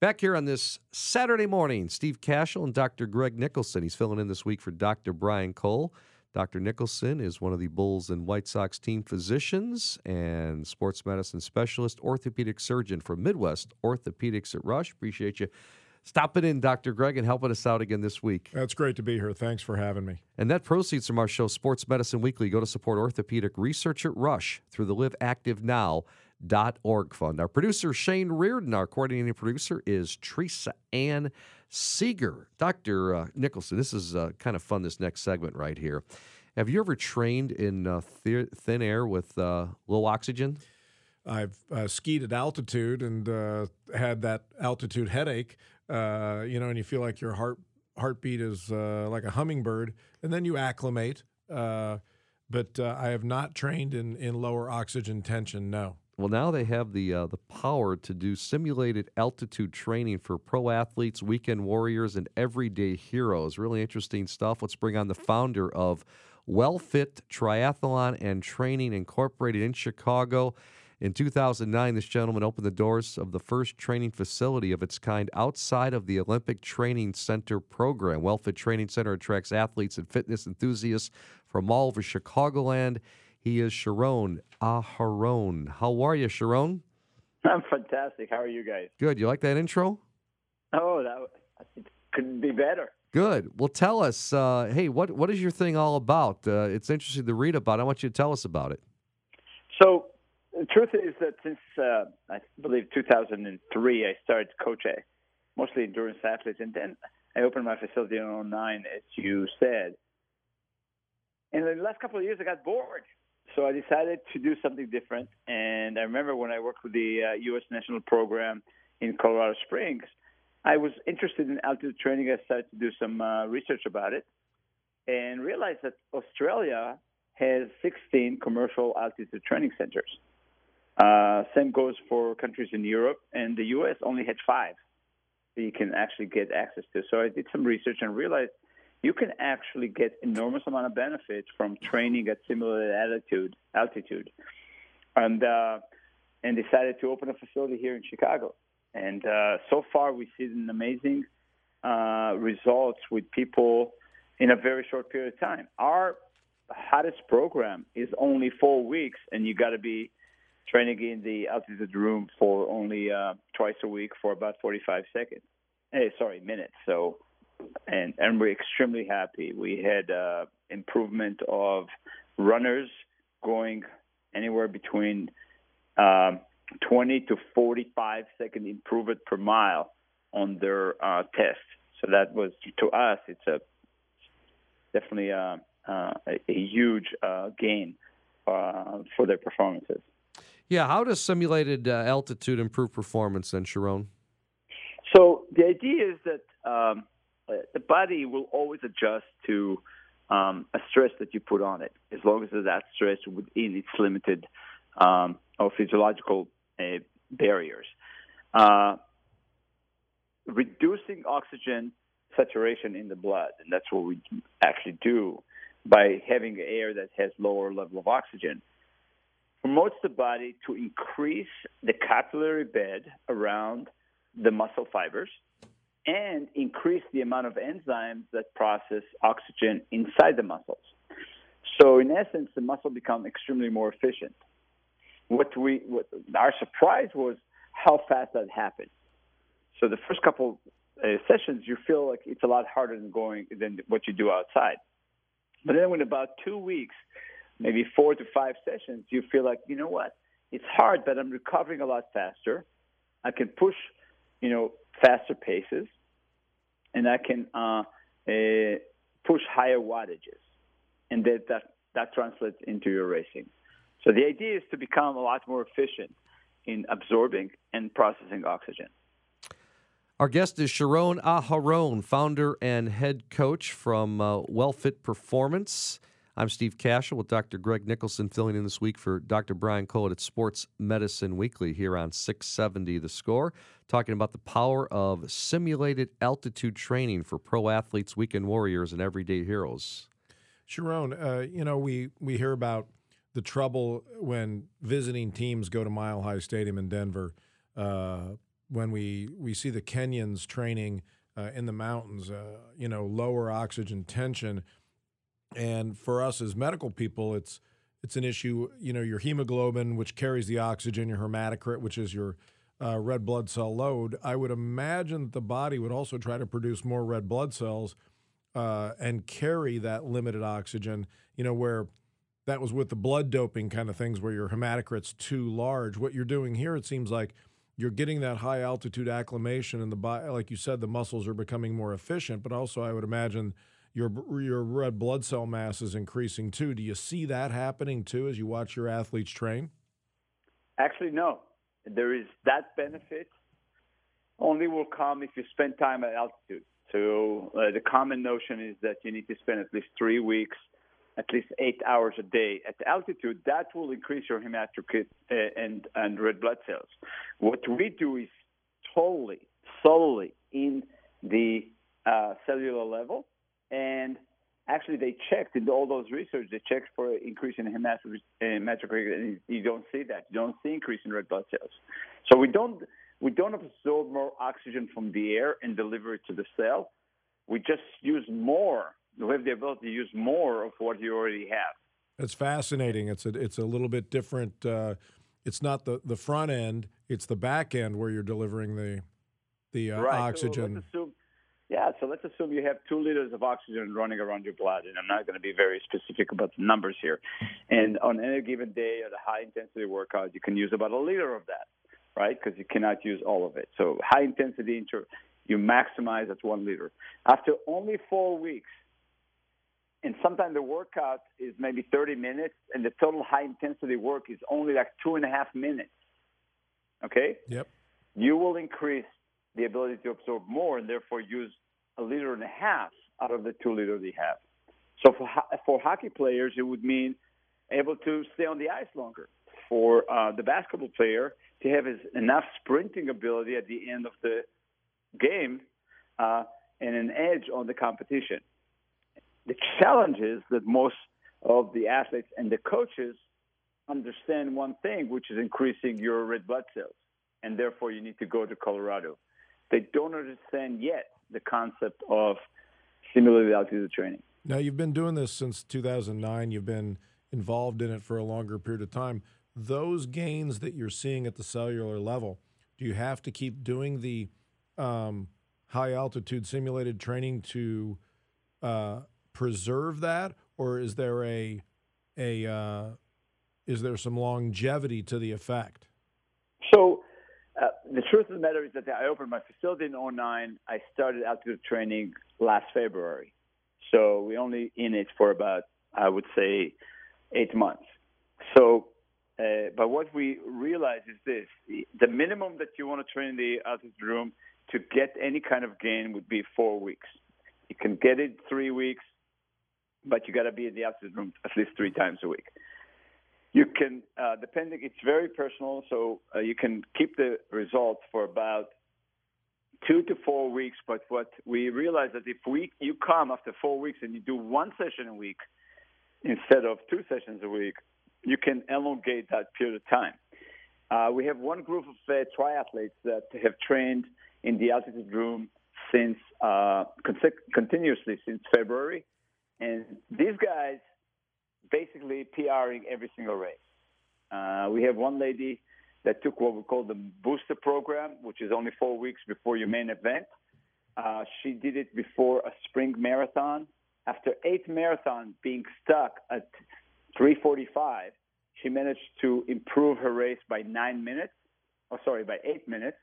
Back here on this Saturday morning, Steve Kashul and Dr. Greg Nicholson. He's filling in this week for Dr. Brian Cole. Dr. Nicholson is one of the Bulls and White Sox team physicians and sports medicine specialist, orthopedic surgeon for Midwest Orthopedics at Rush. Appreciate you stopping in, Dr. Greg, and helping us out again this week. That's great to be here. Thanks for having me. And that proceeds from our show, Sports Medicine Weekly. Go to support orthopedic research at Rush through the Live Active Now. Org fund. Our producer Shane Reardon, our coordinating producer is Teresa Ann Seeger. Dr. Uh, Nicholson, this is uh, kind of fun. This next segment right here. Have you ever trained in uh, th- thin air with uh, low oxygen? I've uh, skied at altitude and uh, had that altitude headache. you know, and you feel like your heart heartbeat is like a hummingbird, and then you acclimate. but I have not trained in, in lower oxygen tension. No. Well, now they have the uh, the power to do simulated altitude training for pro athletes, weekend warriors, and everyday heroes. Really interesting stuff. Let's bring on the founder of WellFit Triathlon and Training Incorporated in Chicago. In 2009, this gentleman opened the doors of the first training facility of its kind outside of the Olympic Training Center program. WellFit Training Center attracts athletes and fitness enthusiasts from all over Chicagoland he is Sharon Aharon. How are you, Sharon? I'm fantastic. How are you guys? Good. You like that intro? Oh, that couldn't be better. Good. Well, tell us. Uh, hey, what what is your thing all about? Uh, it's interesting to read about. I want you to tell us about it. So, the truth is that since uh, I believe 2003, I started coaching mostly endurance athletes, and then I opened my facility in 09, as you said. And in the last couple of years, I got bored. So I decided to do something different. And I remember when I worked with the uh, U.S. National Program in Colorado Springs, I was interested in altitude training. I started to do some uh, research about it and realized that Australia has 16 commercial altitude training centers. Uh, same goes for countries in Europe, and the U.S. only had five that you can actually get access to. So I did some research and realized – you can actually get enormous amount of benefits from training at similar altitude altitude. And uh, and decided to open a facility here in Chicago. And uh, so far we see an amazing uh, results with people in a very short period of time. Our hottest program is only four weeks and you got to be training in the altitude room for only uh, twice a week for about 45 seconds. Hey eh, sorry minutes. So and and we're extremely happy. We had uh, improvement of runners going anywhere between um, 20 to 45 second improvement per mile on their uh, test. So that was to us, it's a definitely a, uh, uh, a, a huge uh, gain uh, for their performances. Yeah, how does simulated uh, altitude improve performance then, Sharon? So the idea is that um, uh, the body will always adjust to um, a stress that you put on it, as long as that stress within its limited um, or physiological uh, barriers. Uh, reducing oxygen saturation in the blood, and that's what we actually do by having air that has lower level of oxygen, promotes the body to increase the capillary bed around the muscle fibers and increase the amount of enzymes that process oxygen inside the muscles. So in essence, the muscle become extremely more efficient. What we, what, our surprise was how fast that happened. So the first couple uh, sessions, you feel like it's a lot harder than going than what you do outside. But then, in about two weeks, maybe four to five sessions, you feel like you know what? It's hard, but I'm recovering a lot faster. I can push, you know, faster paces, and I can uh, uh, push higher wattages, and that, that that translates into your racing. So the idea is to become a lot more efficient in absorbing and processing oxygen. Our guest is Sharon Aharon, founder and head coach from uh, WellFit Performance. I'm Steve Kashul with Dr. Greg Nicholson filling in this week for Dr. Brian Cole at Sports Medicine Weekly here on 670 The Score, talking about the power of simulated altitude training for pro athletes, weekend warriors, and everyday heroes. Sharon, uh, you know, we, we hear about the trouble when visiting teams go to Mile High Stadium in Denver. Uh, when we we see the Kenyans training uh, in the mountains, uh, you know, lower oxygen tension, and for us as medical people, it's it's an issue. You know, your hemoglobin, which carries the oxygen, your hematocrit, which is your uh, red blood cell load. I would imagine that the body would also try to produce more red blood cells uh, and carry that limited oxygen. You know, where that was with the blood doping kind of things, where your hematocrit's too large. What you're doing here, it seems like you're getting that high altitude acclimation, and the body, like you said, the muscles are becoming more efficient. But also, I would imagine your your red blood cell mass is increasing too. Do you see that happening too as you watch your athletes train? Actually, no. There is that benefit only will come if you spend time at altitude. So uh, the common notion is that you need to spend at least three weeks, at least eight hours a day at altitude. That will increase your hematocrit uh, and and red blood cells. What we do is totally solely in the uh, cellular level and actually they checked in all those research. They checked for increase in hematocrit, and you don't see that. You don't see increase in red blood cells. So we don't we don't absorb more oxygen from the air and deliver it to the cell. We just use more. We have the ability to use more of what you already have. It's fascinating. It's a it's a little bit different. Uh, it's not the, the front end; it's the back end where you're delivering the the uh, right. oxygen. So yeah, so let's assume you have two liters of oxygen running around your blood, and I'm not going to be very specific about the numbers here. And on any given day at a high intensity workout, you can use about a liter of that, right? Because you cannot use all of it. So high intensity, inter- you maximize at one liter. After only four weeks, and sometimes the workout is maybe 30 minutes, and the total high intensity work is only like two and a half minutes. Okay? Yep. You will increase the ability to absorb more and therefore use a liter and a half out of the two liters they have. So for for hockey players, it would mean able to stay on the ice longer. For uh, the basketball player to have his enough sprinting ability at the end of the game uh, and an edge on the competition. The challenge is that most of the athletes and the coaches understand one thing, which is increasing your red blood cells, and therefore you need to go to Colorado. They don't understand yet the concept of simulated altitude training. Now, you've been doing this since 2009. You've been involved in it for a longer period of time. Those gains that you're seeing at the cellular level, do you have to keep doing the um, high altitude simulated training to uh, preserve that, or is there a a uh, is there some longevity to the effect? The truth of the matter is that I opened my facility in 09. I started altitude training last February. So we only in it for about, I would say, eight months. So, uh, but what we realize is this: the, the minimum that you want to train in the altitude room to get any kind of gain would be four weeks. You can get it three weeks, but you got to be in the altitude room at least three times a week. You can, uh, depending, it's very personal, so uh, you can keep the results for about two to four weeks. But what we realize that if we you come after four weeks and you do one session a week instead of two sessions a week, you can elongate that period of time. Uh, we have one group of uh, triathletes that have trained in the altitude room since uh, con- continuously since February, and these guys basically PRing every single race. Uh, we have one lady that took what we call the booster program, which is only four weeks before your main event. Uh, she did it before a spring marathon. After eight marathons being stuck at 345, she managed to improve her race by nine minutes. Oh, sorry, by eight minutes.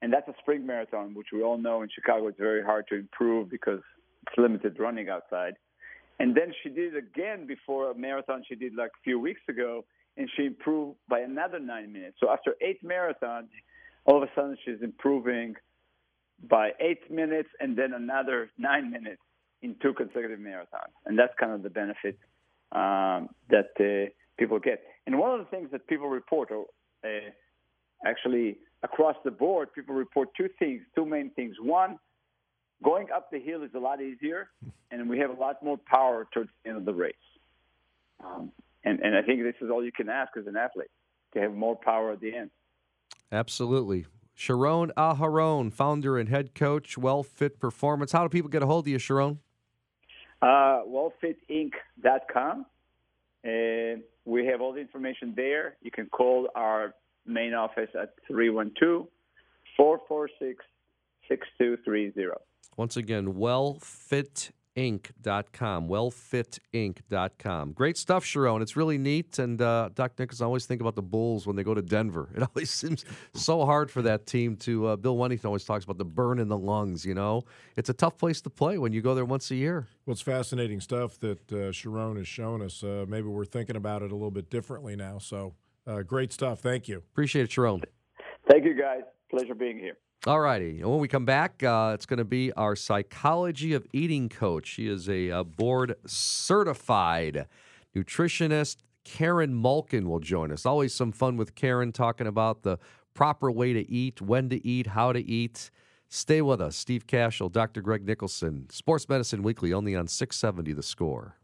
And that's a spring marathon, which we all know in Chicago it's very hard to improve because it's limited running outside. And then she did it again before a marathon she did like a few weeks ago, and she improved by another nine minutes. So after eight marathons, all of a sudden she's improving by eight minutes and then another nine minutes in two consecutive marathons. And that's kind of the benefit um, that uh, people get. And one of the things that people report, or uh, actually across the board, people report two things, two main things. One, going up the hill is a lot easier, and we have a lot more power towards the end of the race. Um, and, and I think this is all you can ask as an athlete to have more power at the end. Absolutely. Sharon Aharon, founder and head coach, Well Fit Performance. How do people get a hold of you, Sharon? Uh, wellfitinc.com. And we have all the information there. You can call our main office at 312 446 6230. Once again, wellfitinc.com. Wellfitinc.com. Great stuff, Sharon. It's really neat. And uh, Doc Nichols, I always think about the Bulls when they go to Denver. It always seems so hard for that team to. Uh, Bill Wennington always talks about the burn in the lungs, you know? It's a tough place to play when you go there once a year. Well, it's fascinating stuff that uh, Sharon has shown us. Uh, maybe we're thinking about it a little bit differently now. So uh, great stuff. Thank you. Appreciate it, Sharon. Thank you, guys. Pleasure being here. All righty. When we come back, uh, it's going to be our psychology of eating coach. She is a, a board certified nutritionist. Karen Malkin will join us. Always some fun with Karen talking about the proper way to eat, when to eat, how to eat. Stay with us. Steve Kashul, Dr. Greg Nicholson, Sports Medicine Weekly, only on 670 The Score.